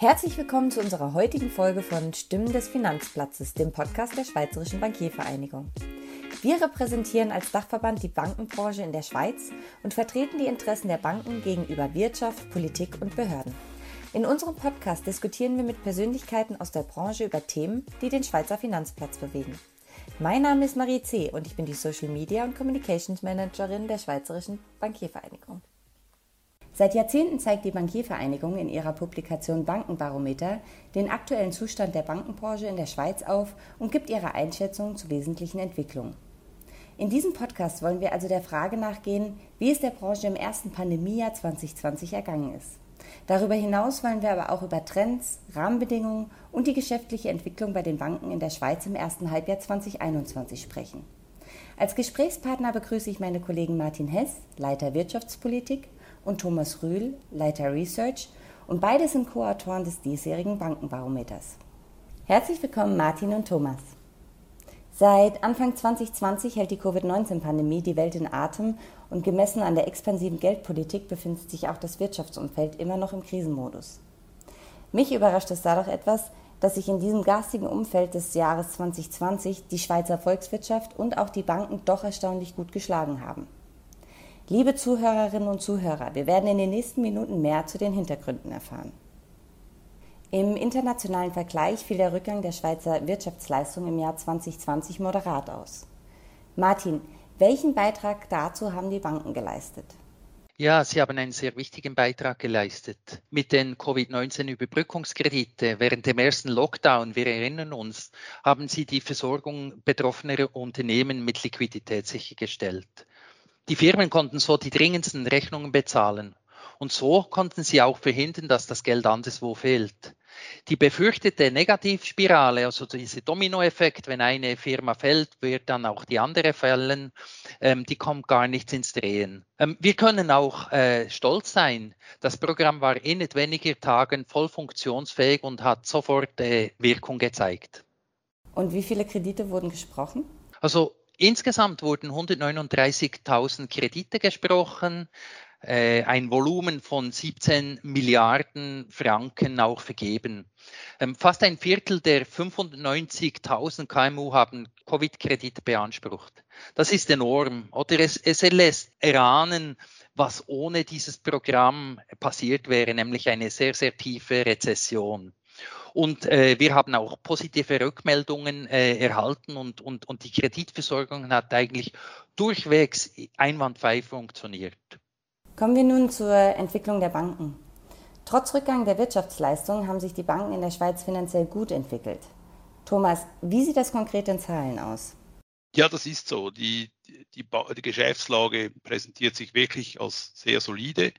Herzlich willkommen zu unserer heutigen Folge von Stimmen des Finanzplatzes, dem Podcast der Schweizerischen Bankiervereinigung. Wir repräsentieren als Dachverband die Bankenbranche in der Schweiz und vertreten die Interessen der Banken gegenüber Wirtschaft, Politik und Behörden. In unserem Podcast diskutieren wir mit Persönlichkeiten aus der Branche über Themen, die den Schweizer Finanzplatz bewegen. Mein Name ist Marie C. und ich bin die Social Media und Communications Managerin der Schweizerischen Bankiervereinigung. Seit Jahrzehnten zeigt die Bankiervereinigung in ihrer Publikation Bankenbarometer den aktuellen Zustand der Bankenbranche in der Schweiz auf und gibt ihre Einschätzung zu wesentlichen Entwicklungen. In diesem Podcast wollen wir also der Frage nachgehen, wie es der Branche im ersten Pandemiejahr 2020 ergangen ist. Darüber hinaus wollen wir aber auch über Trends, Rahmenbedingungen und die geschäftliche Entwicklung bei den Banken in der Schweiz im ersten Halbjahr 2021 sprechen. Als Gesprächspartner begrüße ich meine Kollegen Martin Hess, Leiter Wirtschaftspolitik, und Thomas Rühl, Leiter Research, und beide sind Co-Autoren des diesjährigen Bankenbarometers. Herzlich willkommen Martin und Thomas. Seit Anfang 2020 hält die Covid-19-Pandemie die Welt in Atem und gemessen an der expansiven Geldpolitik befindet sich auch das Wirtschaftsumfeld immer noch im Krisenmodus. Mich überrascht es dadurch etwas, dass sich in diesem garstigen Umfeld des Jahres 2020 die Schweizer Volkswirtschaft und auch die Banken doch erstaunlich gut geschlagen haben. Liebe Zuhörerinnen und Zuhörer, wir werden in den nächsten Minuten mehr zu den Hintergründen erfahren. Im internationalen Vergleich fiel der Rückgang der Schweizer Wirtschaftsleistung im Jahr 2020 moderat aus. Martin, welchen Beitrag dazu haben die Banken geleistet? Ja, sie haben einen sehr wichtigen Beitrag geleistet. Mit den Covid-19-Überbrückungskredite während dem ersten Lockdown, wir erinnern uns, haben sie die Versorgung betroffener Unternehmen mit Liquidität sichergestellt. Die Firmen konnten so die dringendsten Rechnungen bezahlen. Und so konnten sie auch verhindern, dass das Geld anderswo fehlt. Die befürchtete Negativspirale, also dieser Dominoeffekt, wenn eine Firma fällt, wird dann auch die andere fallen, ähm, die kommt gar nicht ins Drehen. Ähm, wir können auch äh, stolz sein. Das Programm war in weniger Tagen voll funktionsfähig und hat sofort äh, Wirkung gezeigt. Und wie viele Kredite wurden gesprochen? Also Insgesamt wurden 139.000 Kredite gesprochen, äh, ein Volumen von 17 Milliarden Franken auch vergeben. Ähm, fast ein Viertel der 590.000 KMU haben Covid-Kredite beansprucht. Das ist enorm. Oder es, es lässt erahnen, was ohne dieses Programm passiert wäre, nämlich eine sehr, sehr tiefe Rezession. Und äh, wir haben auch positive Rückmeldungen äh, erhalten und, und, und die Kreditversorgung hat eigentlich durchwegs einwandfrei funktioniert. Kommen wir nun zur Entwicklung der Banken. Trotz Rückgang der Wirtschaftsleistung haben sich die Banken in der Schweiz finanziell gut entwickelt. Thomas, wie sieht das konkret in Zahlen aus? Ja, das ist so. Die, die, die Geschäftslage präsentiert sich wirklich als sehr solide.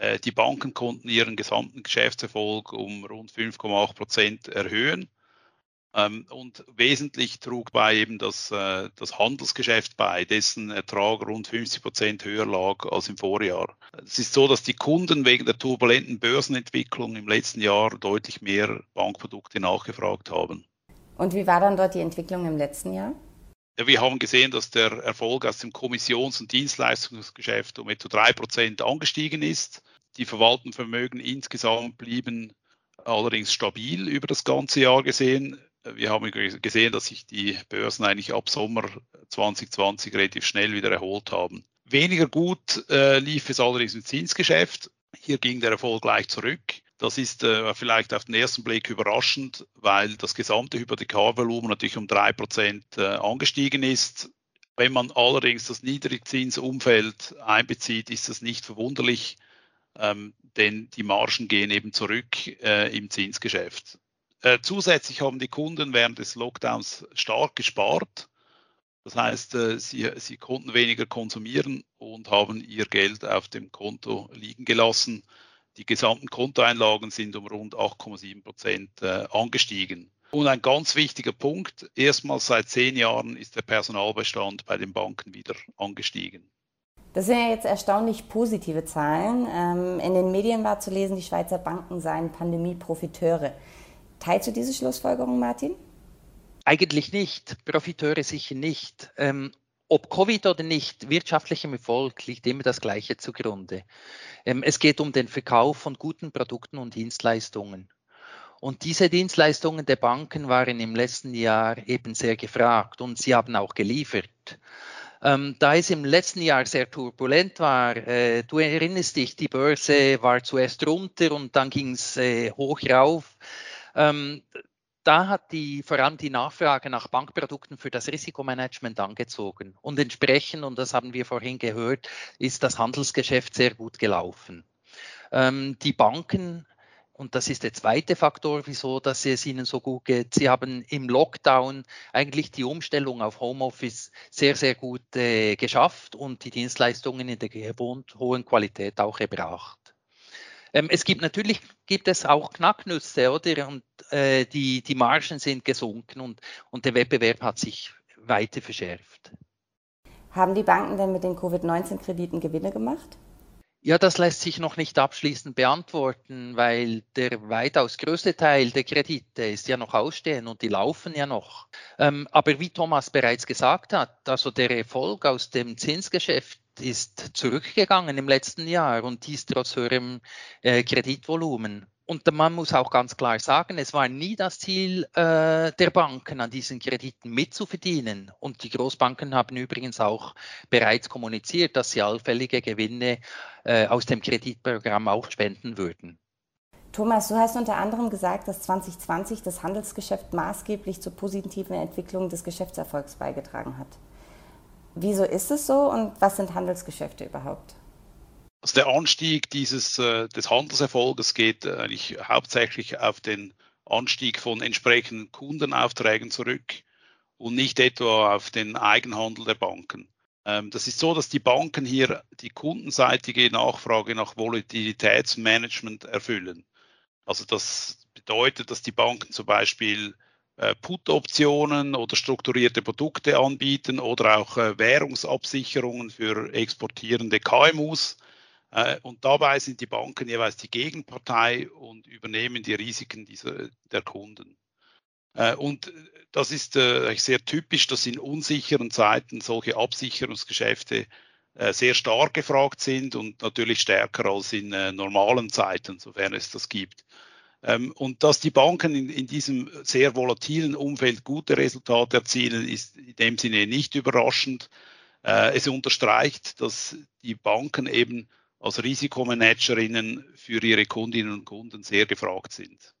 Äh, die Banken konnten ihren gesamten Geschäftserfolg um rund 5,8 Prozent erhöhen. Ähm, und wesentlich trug bei eben das, äh, das Handelsgeschäft bei, dessen Ertrag rund 50 Prozent höher lag als im Vorjahr. Es ist so, dass die Kunden wegen der turbulenten Börsenentwicklung im letzten Jahr deutlich mehr Bankprodukte nachgefragt haben. Und wie war dann dort die Entwicklung im letzten Jahr? Wir haben gesehen, dass der Erfolg aus dem Kommissions- und Dienstleistungsgeschäft um etwa drei Prozent angestiegen ist. Die verwalteten Vermögen insgesamt blieben allerdings stabil über das ganze Jahr gesehen. Wir haben gesehen, dass sich die Börsen eigentlich ab Sommer 2020 relativ schnell wieder erholt haben. Weniger gut äh, lief es allerdings im Zinsgeschäft. Hier ging der Erfolg gleich zurück. Das ist äh, vielleicht auf den ersten Blick überraschend, weil das gesamte Hypothekarvolumen natürlich um drei Prozent äh, angestiegen ist. Wenn man allerdings das Niedrigzinsumfeld einbezieht, ist das nicht verwunderlich, ähm, denn die Margen gehen eben zurück äh, im Zinsgeschäft. Äh, zusätzlich haben die Kunden während des Lockdowns stark gespart. Das heißt, äh, sie, sie konnten weniger konsumieren und haben ihr Geld auf dem Konto liegen gelassen. Die gesamten Kontoeinlagen sind um rund 8,7 Prozent äh, angestiegen. Und ein ganz wichtiger Punkt, erstmals seit zehn Jahren ist der Personalbestand bei den Banken wieder angestiegen. Das sind ja jetzt erstaunlich positive Zahlen. Ähm, in den Medien war zu lesen, die Schweizer Banken seien Pandemie-Profiteure. Teilst du diese Schlussfolgerung, Martin? Eigentlich nicht. Profiteure sicher nicht. Ob Covid oder nicht, wirtschaftlichem Erfolg liegt immer das Gleiche zugrunde. Ähm, es geht um den Verkauf von guten Produkten und Dienstleistungen. Und diese Dienstleistungen der Banken waren im letzten Jahr eben sehr gefragt und sie haben auch geliefert. Ähm, da es im letzten Jahr sehr turbulent war, äh, du erinnerst dich, die Börse war zuerst runter und dann ging es äh, hoch rauf. Ähm, da hat die, vor allem die Nachfrage nach Bankprodukten für das Risikomanagement angezogen. Und entsprechend, und das haben wir vorhin gehört, ist das Handelsgeschäft sehr gut gelaufen. Ähm, die Banken und das ist der zweite Faktor, wieso dass es ihnen so gut geht. Sie haben im Lockdown eigentlich die Umstellung auf Homeoffice sehr, sehr gut äh, geschafft und die Dienstleistungen in der gewohnt hohen Qualität auch erbracht. Ähm, es gibt natürlich gibt es auch Knacknüsse, oder? Und äh, die, die Margen sind gesunken und, und der Wettbewerb hat sich weiter verschärft. Haben die Banken denn mit den Covid-19-Krediten Gewinne gemacht? Ja, das lässt sich noch nicht abschließend beantworten, weil der weitaus größte Teil der Kredite ist ja noch ausstehen und die laufen ja noch. Ähm, aber wie Thomas bereits gesagt hat, also der Erfolg aus dem Zinsgeschäft ist zurückgegangen im letzten Jahr und dies trotz höherem äh, Kreditvolumen. Und man muss auch ganz klar sagen, es war nie das Ziel äh, der Banken, an diesen Krediten mitzuverdienen. Und die Großbanken haben übrigens auch bereits kommuniziert, dass sie allfällige Gewinne äh, aus dem Kreditprogramm auch spenden würden. Thomas, du hast unter anderem gesagt, dass 2020 das Handelsgeschäft maßgeblich zur positiven Entwicklung des Geschäftserfolgs beigetragen hat. Wieso ist es so und was sind Handelsgeschäfte überhaupt? Also der Anstieg dieses, äh, des Handelserfolges geht äh, eigentlich hauptsächlich auf den Anstieg von entsprechenden Kundenaufträgen zurück und nicht etwa auf den Eigenhandel der Banken. Ähm, das ist so, dass die Banken hier die kundenseitige Nachfrage nach Volatilitätsmanagement erfüllen. Also das bedeutet, dass die Banken zum Beispiel äh, Put-Optionen oder strukturierte Produkte anbieten oder auch Währungsabsicherungen für exportierende KMUs äh, und dabei sind die Banken jeweils die Gegenpartei und übernehmen die Risiken dieser, der Kunden. Äh, und das ist äh, sehr typisch, dass in unsicheren Zeiten solche Absicherungsgeschäfte sehr stark gefragt sind und natürlich stärker als in normalen Zeiten, sofern es das gibt. Ähm, und dass die Banken in, diesem sehr volatilen Umfeld gute Resultate erzielen, ist in dem Sinne nicht überraschend. Es unterstreicht, dass die Banken eben als Risikomanagerinnen für ihre Kundinnen und Kunden sehr gefragt sind.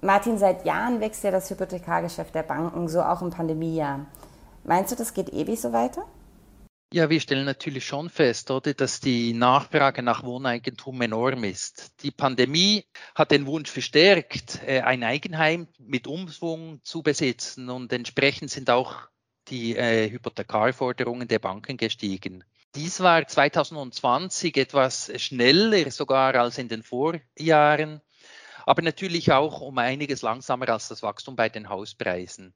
Martin, seit Jahren wächst ja das Hypothekargeschäft der Banken, so auch im Pandemiejahr. Meinst du, das geht ewig so weiter? Ja, wir stellen natürlich schon fest, oder, dass die Nachfrage nach Wohneigentum enorm ist. Die Pandemie hat den Wunsch verstärkt, äh, ein Eigenheim mit Umschwung zu besitzen und entsprechend sind auch die äh, Hypothekarforderungen der Banken gestiegen. Dies war 2020 etwas schneller sogar als in den Vorjahren, aber natürlich auch um einiges langsamer als das Wachstum bei den Hauspreisen.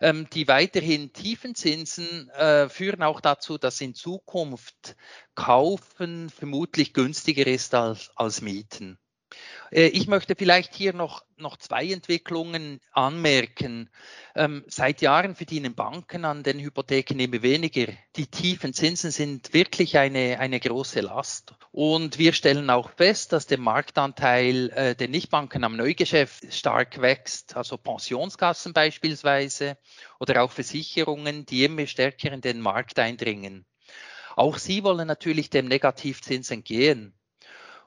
Ähm, die weiterhin tiefen Zinsen äh, führen auch dazu, dass in Zukunft Kaufen vermutlich günstiger ist als, als Mieten. Äh, ich möchte vielleicht hier noch, noch zwei Entwicklungen anmerken. Ähm, seit Jahren verdienen Banken an den Hypotheken immer weniger. Die tiefen Zinsen sind wirklich eine, eine große Last. Und wir stellen auch fest, dass der Marktanteil äh, der Nichtbanken am Neugeschäft stark wächst, also Pensionskassen beispielsweise oder auch Versicherungen, die immer stärker in den Markt eindringen. Auch sie wollen natürlich dem Negativzins entgehen.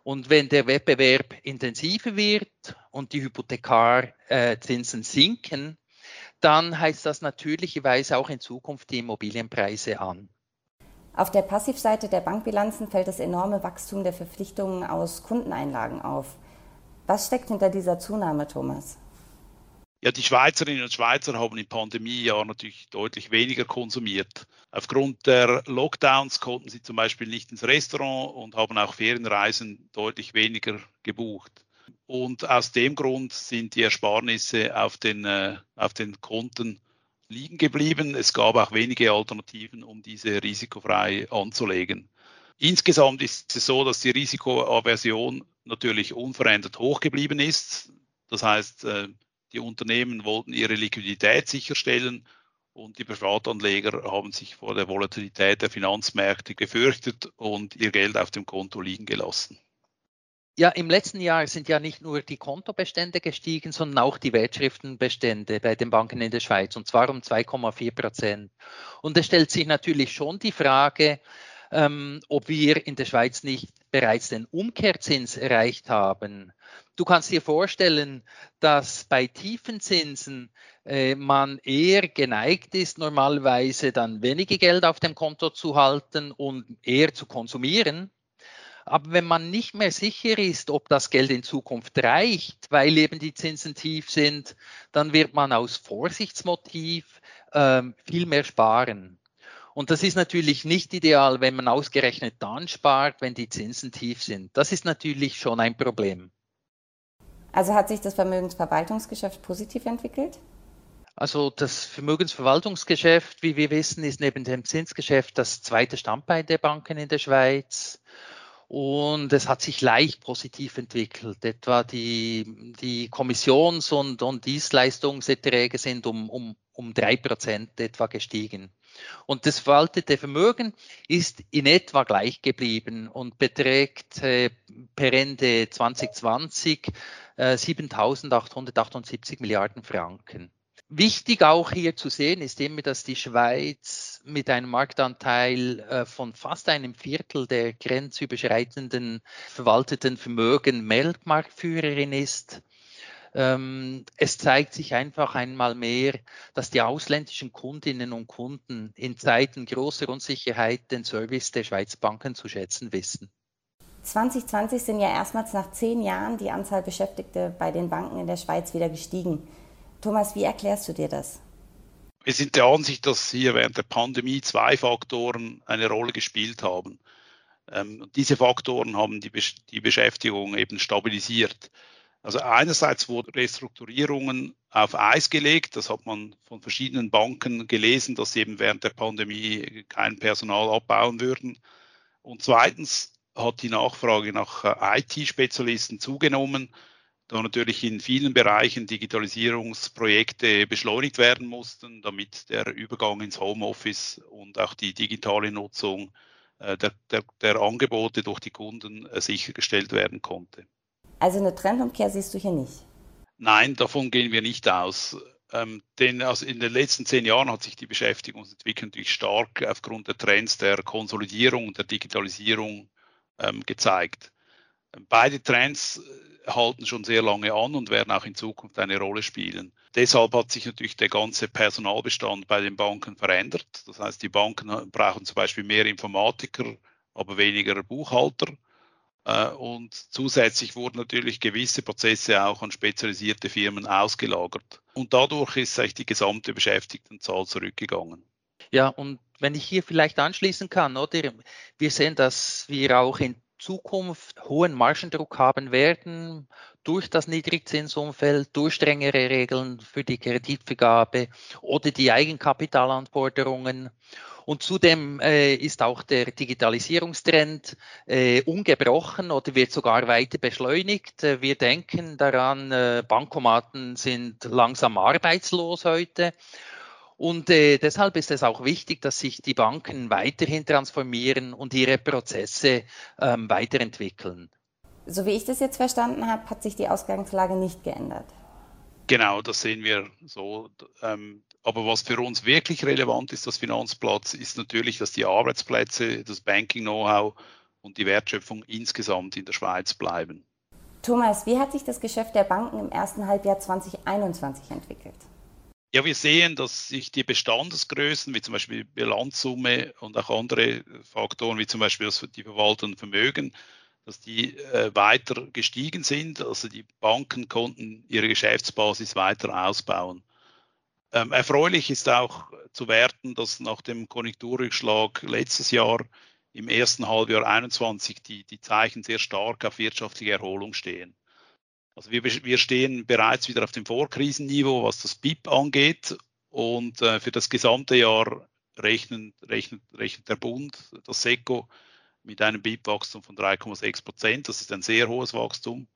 Und wenn der Wettbewerb intensiver wird und die Hypothekarzinsen sinken, dann heißt das natürlicherweise auch in Zukunft die Immobilienpreise an. Auf der Passivseite der Bankbilanzen fällt das enorme Wachstum der Verpflichtungen aus Kundeneinlagen auf. Was steckt hinter dieser Zunahme, Thomas? Ja, die Schweizerinnen und Schweizer haben im Pandemiejahr natürlich deutlich weniger konsumiert. Aufgrund der Lockdowns konnten sie zum Beispiel nicht ins Restaurant und haben auch Ferienreisen deutlich weniger gebucht. Und aus dem Grund sind die Ersparnisse auf den, äh, auf den Konten liegen geblieben. Es gab auch wenige Alternativen, um diese risikofrei anzulegen. Insgesamt ist es so, dass die Risikoaversion natürlich unverändert hoch geblieben ist. Das heißt, äh, die Unternehmen wollten ihre Liquidität sicherstellen und die Privatanleger haben sich vor der Volatilität der Finanzmärkte gefürchtet und ihr Geld auf dem Konto liegen gelassen. Ja, im letzten Jahr sind ja nicht nur die Kontobestände gestiegen, sondern auch die Wertschriftenbestände bei den Banken in der Schweiz, und zwar um 2,4 Prozent. Und es stellt sich natürlich schon die Frage, ähm, ob wir in der Schweiz nicht bereits den Umkehrzins erreicht haben. Du kannst dir vorstellen, dass bei tiefen Zinsen äh, man eher geneigt ist, normalerweise dann weniger Geld auf dem Konto zu halten und eher zu konsumieren aber wenn man nicht mehr sicher ist, ob das Geld in Zukunft reicht, weil eben die Zinsen tief sind, dann wird man aus Vorsichtsmotiv ähm, viel mehr sparen. Und das ist natürlich nicht ideal, wenn man ausgerechnet dann spart, wenn die Zinsen tief sind. Das ist natürlich schon ein Problem. Also hat sich das Vermögensverwaltungsgeschäft positiv entwickelt? Also das Vermögensverwaltungsgeschäft, wie wir wissen, ist neben dem Zinsgeschäft das zweite Standbein der Banken in der Schweiz und es hat sich leicht positiv entwickelt. Etwa die, die Kommissions- und, und Dienstleistungserträge sind um, um, um drei Prozent etwa gestiegen. Und das verwaltete Vermögen ist in etwa gleich geblieben und beträgt äh, per Ende 2020 äh, 7.878 Milliarden Franken. Wichtig auch hier zu sehen ist immer, dass die Schweiz mit einem Marktanteil äh, von fast einem Viertel der grenzüberschreitenden verwalteten Vermögen Weltmarktführerin ist. Ähm, es zeigt sich einfach einmal mehr, dass die ausländischen Kundinnen und Kunden in Zeiten großer Unsicherheit den Service der Schweiz Banken zu schätzen wissen. 2020 sind ja erstmals nach zehn Jahren die Anzahl Beschäftigter bei den Banken in der Schweiz wieder gestiegen. Thomas, wie erklärst du dir das? Wir sind der Ansicht, dass hier während der Pandemie zwei Faktoren eine Rolle gespielt haben. Ähm, diese Faktoren haben die, Besch die Beschäftigung eben stabilisiert. Also einerseits wurden Restrukturierungen auf Eis gelegt. Das hat man von verschiedenen Banken gelesen, dass sie eben während der Pandemie kein Personal abbauen würden. Und zweitens hat die Nachfrage nach äh, IT-Spezialisten zugenommen da natürlich in vielen Bereichen Digitalisierungsprojekte beschleunigt werden mussten, damit der Übergang ins Homeoffice und auch die digitale Nutzung äh, der, der, der, Angebote durch die Kunden äh, sichergestellt werden konnte. Also eine Trendumkehr siehst du hier nicht? Nein, davon gehen wir nicht aus. Ähm, denn also in den letzten zehn Jahren hat sich die Beschäftigungsentwicklung natürlich stark aufgrund der Trends der Konsolidierung und der Digitalisierung ähm, gezeigt. Beide Trends halten schon sehr lange an und werden auch in Zukunft eine Rolle spielen. Deshalb hat sich natürlich der ganze Personalbestand bei den Banken verändert. Das heißt, die Banken brauchen zum Beispiel mehr Informatiker, aber weniger Buchhalter. Äh, und zusätzlich wurden natürlich gewisse Prozesse auch an spezialisierte Firmen ausgelagert. Und dadurch ist eigentlich die gesamte Beschäftigtenzahl zurückgegangen. Ja, und wenn ich hier vielleicht anschließen kann, oder? Wir sehen, dass wir auch in Zukunft hohen Margendruck haben werden durch das Niedrigzinsumfeld, durch strengere Regeln für die Kreditvergabe oder die Eigenkapitalanforderungen. Und zudem äh, ist auch der Digitalisierungstrend äh, ungebrochen oder wird sogar weiter beschleunigt. Äh, wir denken daran, äh, Bankomaten sind langsam arbeitslos heute. Und äh, deshalb ist es auch wichtig, dass sich die Banken weiterhin transformieren und ihre Prozesse ähm, weiterentwickeln. So wie ich das jetzt verstanden habe, hat sich die Ausgangslage nicht geändert. Genau, das sehen wir so. Ähm, aber was für uns wirklich relevant ist, das Finanzplatz, ist natürlich, dass die Arbeitsplätze, das Banking-Know-how und die Wertschöpfung insgesamt in der Schweiz bleiben. Thomas, wie hat sich das Geschäft der Banken im ersten Halbjahr 2021 entwickelt? Ja, wir sehen, dass sich die Bestandesgrößen, wie zum Beispiel Bilanzsumme und auch andere Faktoren, wie zum Beispiel das, die verwaltenden Vermögen, dass die äh, weiter gestiegen sind. Also die Banken konnten ihre Geschäftsbasis weiter ausbauen. Ähm, erfreulich ist auch zu werten, dass nach dem Konjunkturrückschlag letztes Jahr im ersten Halbjahr 21 die, die Zeichen sehr stark auf wirtschaftliche Erholung stehen. Also wir, wir stehen bereits wieder auf dem Vorkrisenniveau, was das BIP angeht. Und äh, für das gesamte Jahr rechnen, rechnet, rechnet der Bund, das SECO, mit einem BIP-Wachstum von 3,6 Prozent. Das ist ein sehr hohes Wachstum.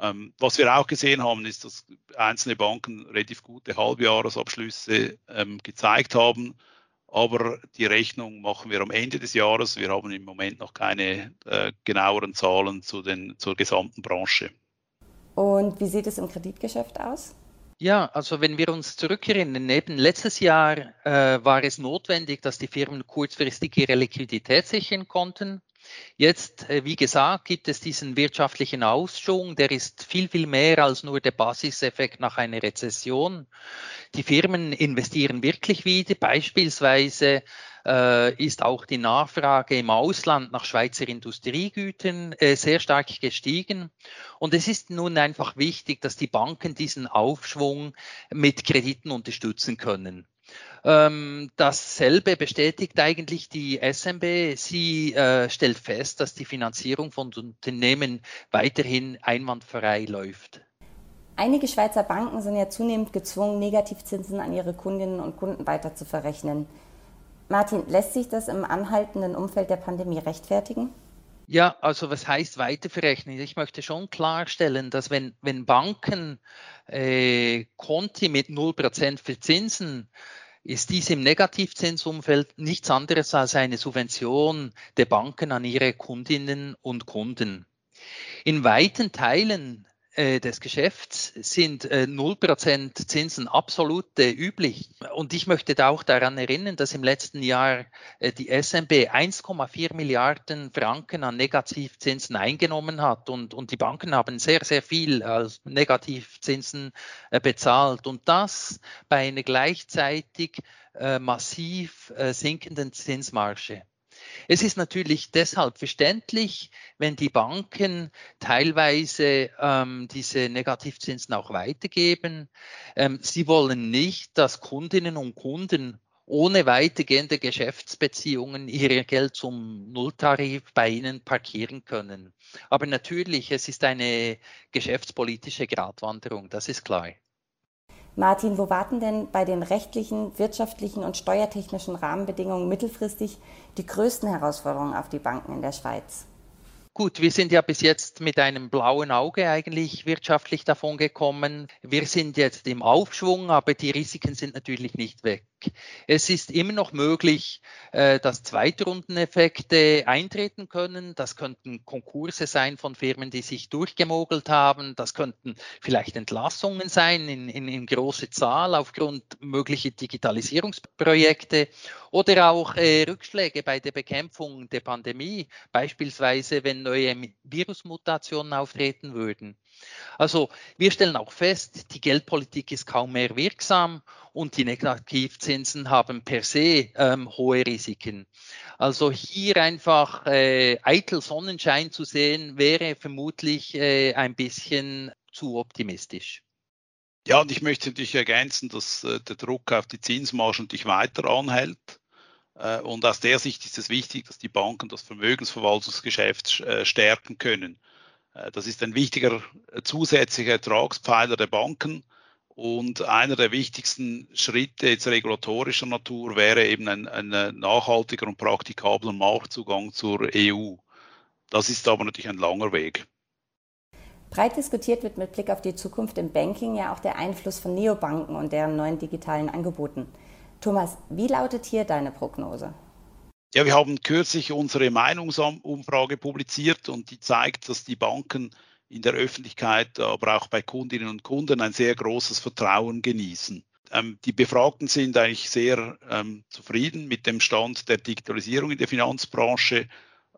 Ähm, was wir auch gesehen haben, ist, dass einzelne Banken relativ gute Halbjahresabschlüsse ähm, gezeigt haben. aber die Rechnung machen wir am Ende des Jahres. Wir haben im Moment noch keine äh, genaueren Zahlen zu den, zur gesamten Branche. Und wie sieht es im Kreditgeschäft aus? Ja, also wenn wir uns zurückerinnern, eben letztes Jahr äh, war es notwendig, dass die Firmen kurzfristig ihre Liquidität sichern konnten. Jetzt, äh, wie gesagt, gibt es diesen wirtschaftlichen Ausschwung, der ist viel, viel mehr als nur der Basiseffekt nach einer Rezession. Die Firmen investieren wirklich wieder, beispielsweise äh, ist auch die Nachfrage im Ausland nach Schweizer Industriegütern äh, sehr stark gestiegen. Und es ist nun einfach wichtig, dass die Banken diesen Aufschwung mit Krediten unterstützen können. Ähm, dasselbe bestätigt eigentlich die SMB. Sie äh, stellt fest, dass die Finanzierung von Unternehmen weiterhin einwandfrei läuft. Einige Schweizer Banken sind ja zunehmend gezwungen, Negativzinsen an ihre Kundinnen und Kunden weiter zu verrechnen. Martin, lässt sich das im anhaltenden Umfeld der Pandemie rechtfertigen? Ja, also was heißt weiterverrechnen? Ich möchte schon klarstellen, dass wenn, wenn Banken äh, Konti mit 0% verzinsen, ist dies im Negativzinsumfeld nichts anderes als eine Subvention der Banken an ihre Kundinnen und Kunden. In weiten Teilen des Geschäfts sind äh, 0% Zinsen absolut äh, üblich. Und ich möchte da auch daran erinnern, dass im letzten Jahr äh, die SMB 1,4 Milliarden Franken an Negativzinsen eingenommen hat und, und die Banken haben sehr, sehr viel als Negativzinsen äh, bezahlt. Und das bei einer gleichzeitig äh, massiv sinkenden Zinsmarge. Es ist natürlich deshalb verständlich, wenn die Banken teilweise ähm, diese Negativzinsen auch weitergeben. Ähm, sie wollen nicht, dass Kundinnen und Kunden ohne weitergehende Geschäftsbeziehungen ihr Geld zum Nulltarif bei Ihnen parkieren können. Aber natürlich, es ist eine geschäftspolitische Gratwanderung, das ist klar. Martin, wo warten denn bei den rechtlichen, wirtschaftlichen und steuertechnischen Rahmenbedingungen mittelfristig die größten Herausforderungen auf die Banken in der Schweiz? Gut, wir sind ja bis jetzt mit einem blauen Auge eigentlich wirtschaftlich davon gekommen. Wir sind jetzt im Aufschwung, aber die Risiken sind natürlich nicht weg. Es ist immer noch möglich, äh, dass Zweitrundeneffekte eintreten können. Das könnten Konkurse sein von Firmen, die sich durchgemogelt haben. Das könnten vielleicht Entlassungen sein in, in, in große Zahl aufgrund möglicher Digitalisierungsprojekte oder auch äh, Rückschläge bei der Bekämpfung der Pandemie, beispielsweise wenn neue Virusmutationen auftreten würden. Also wir stellen auch fest, die Geldpolitik ist kaum mehr wirksam und die Negativzinsen haben per se ähm, hohe Risiken. Also hier einfach äh, eitel Sonnenschein zu sehen, wäre vermutlich äh, ein bisschen zu optimistisch. Ja, und ich möchte natürlich ergänzen, dass äh, der Druck auf die Zinsmarge natürlich weiter anhält. Äh, und aus der Sicht ist es wichtig, dass die Banken das Vermögensverwaltungsgeschäft äh, stärken können. Äh, das ist ein wichtiger äh, zusätzlicher Ertragspfeiler der Banken. Und einer der wichtigsten Schritte jetzt regulatorischer Natur wäre eben ein, ein nachhaltiger und praktikabler Marktzugang zur EU. Das ist aber natürlich ein langer Weg. Breit diskutiert wird mit Blick auf die Zukunft im Banking ja auch der Einfluss von Neobanken und deren neuen digitalen Angeboten. Thomas, wie lautet hier deine Prognose? Ja, wir haben kürzlich unsere Meinungsumfrage publiziert und die zeigt, dass die Banken in der Öffentlichkeit, aber auch bei Kundinnen und Kunden ein sehr großes Vertrauen genießen. Ähm, die Befragten sind eigentlich sehr ähm, zufrieden mit dem Stand der Digitalisierung in der Finanzbranche,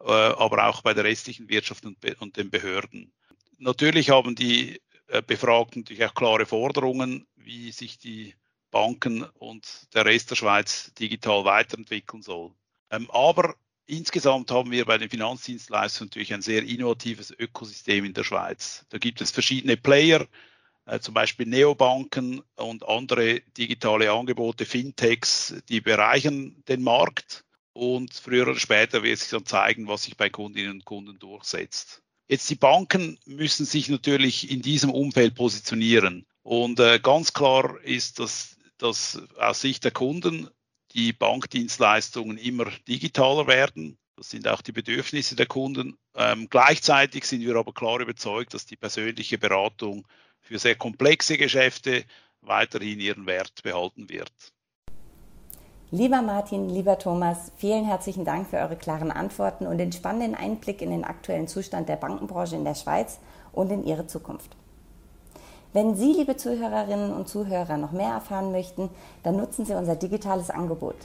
äh, aber auch bei der restlichen Wirtschaft und, und den Behörden. Natürlich haben die äh, Befragten natürlich auch klare Forderungen, wie sich die Banken und der Rest der Schweiz digital weiterentwickeln soll. Ähm, aber insgesamt haben wir bei den Finanzdienstleistern natürlich ein sehr innovatives Ökosystem in der Schweiz. Da gibt es verschiedene Player, äh, zum Beispiel Neobanken und andere digitale Angebote, Fintechs, die bereichern den Markt. Und früher oder später wird sich dann zeigen, was sich bei Kundinnen und Kunden durchsetzt. Jetzt die Banken müssen sich natürlich in diesem Umfeld positionieren. Und äh, ganz klar ist, dass, dass aus Sicht der Kunden die Bankdienstleistungen immer digitaler werden. Das sind auch die Bedürfnisse der Kunden. Ähm, gleichzeitig sind wir aber klar überzeugt, dass die persönliche Beratung für sehr komplexe Geschäfte weiterhin ihren Wert behalten wird. Lieber Martin, lieber Thomas, vielen herzlichen Dank für eure klaren Antworten und den spannenden Einblick in den aktuellen Zustand der Bankenbranche in der Schweiz und in ihre Zukunft. Wenn Sie, liebe Zuhörerinnen und Zuhörer, noch mehr erfahren möchten, dann nutzen Sie unser digitales Angebot.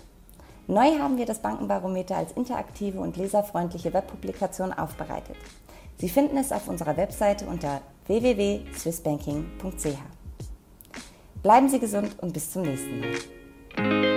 Neu haben wir das Bankenbarometer als interaktive und leserfreundliche Webpublikation aufbereitet. Sie finden es auf unserer Webseite unter www.swissbanking.ch. Bleiben Sie gesund und bis zum nächsten Mal.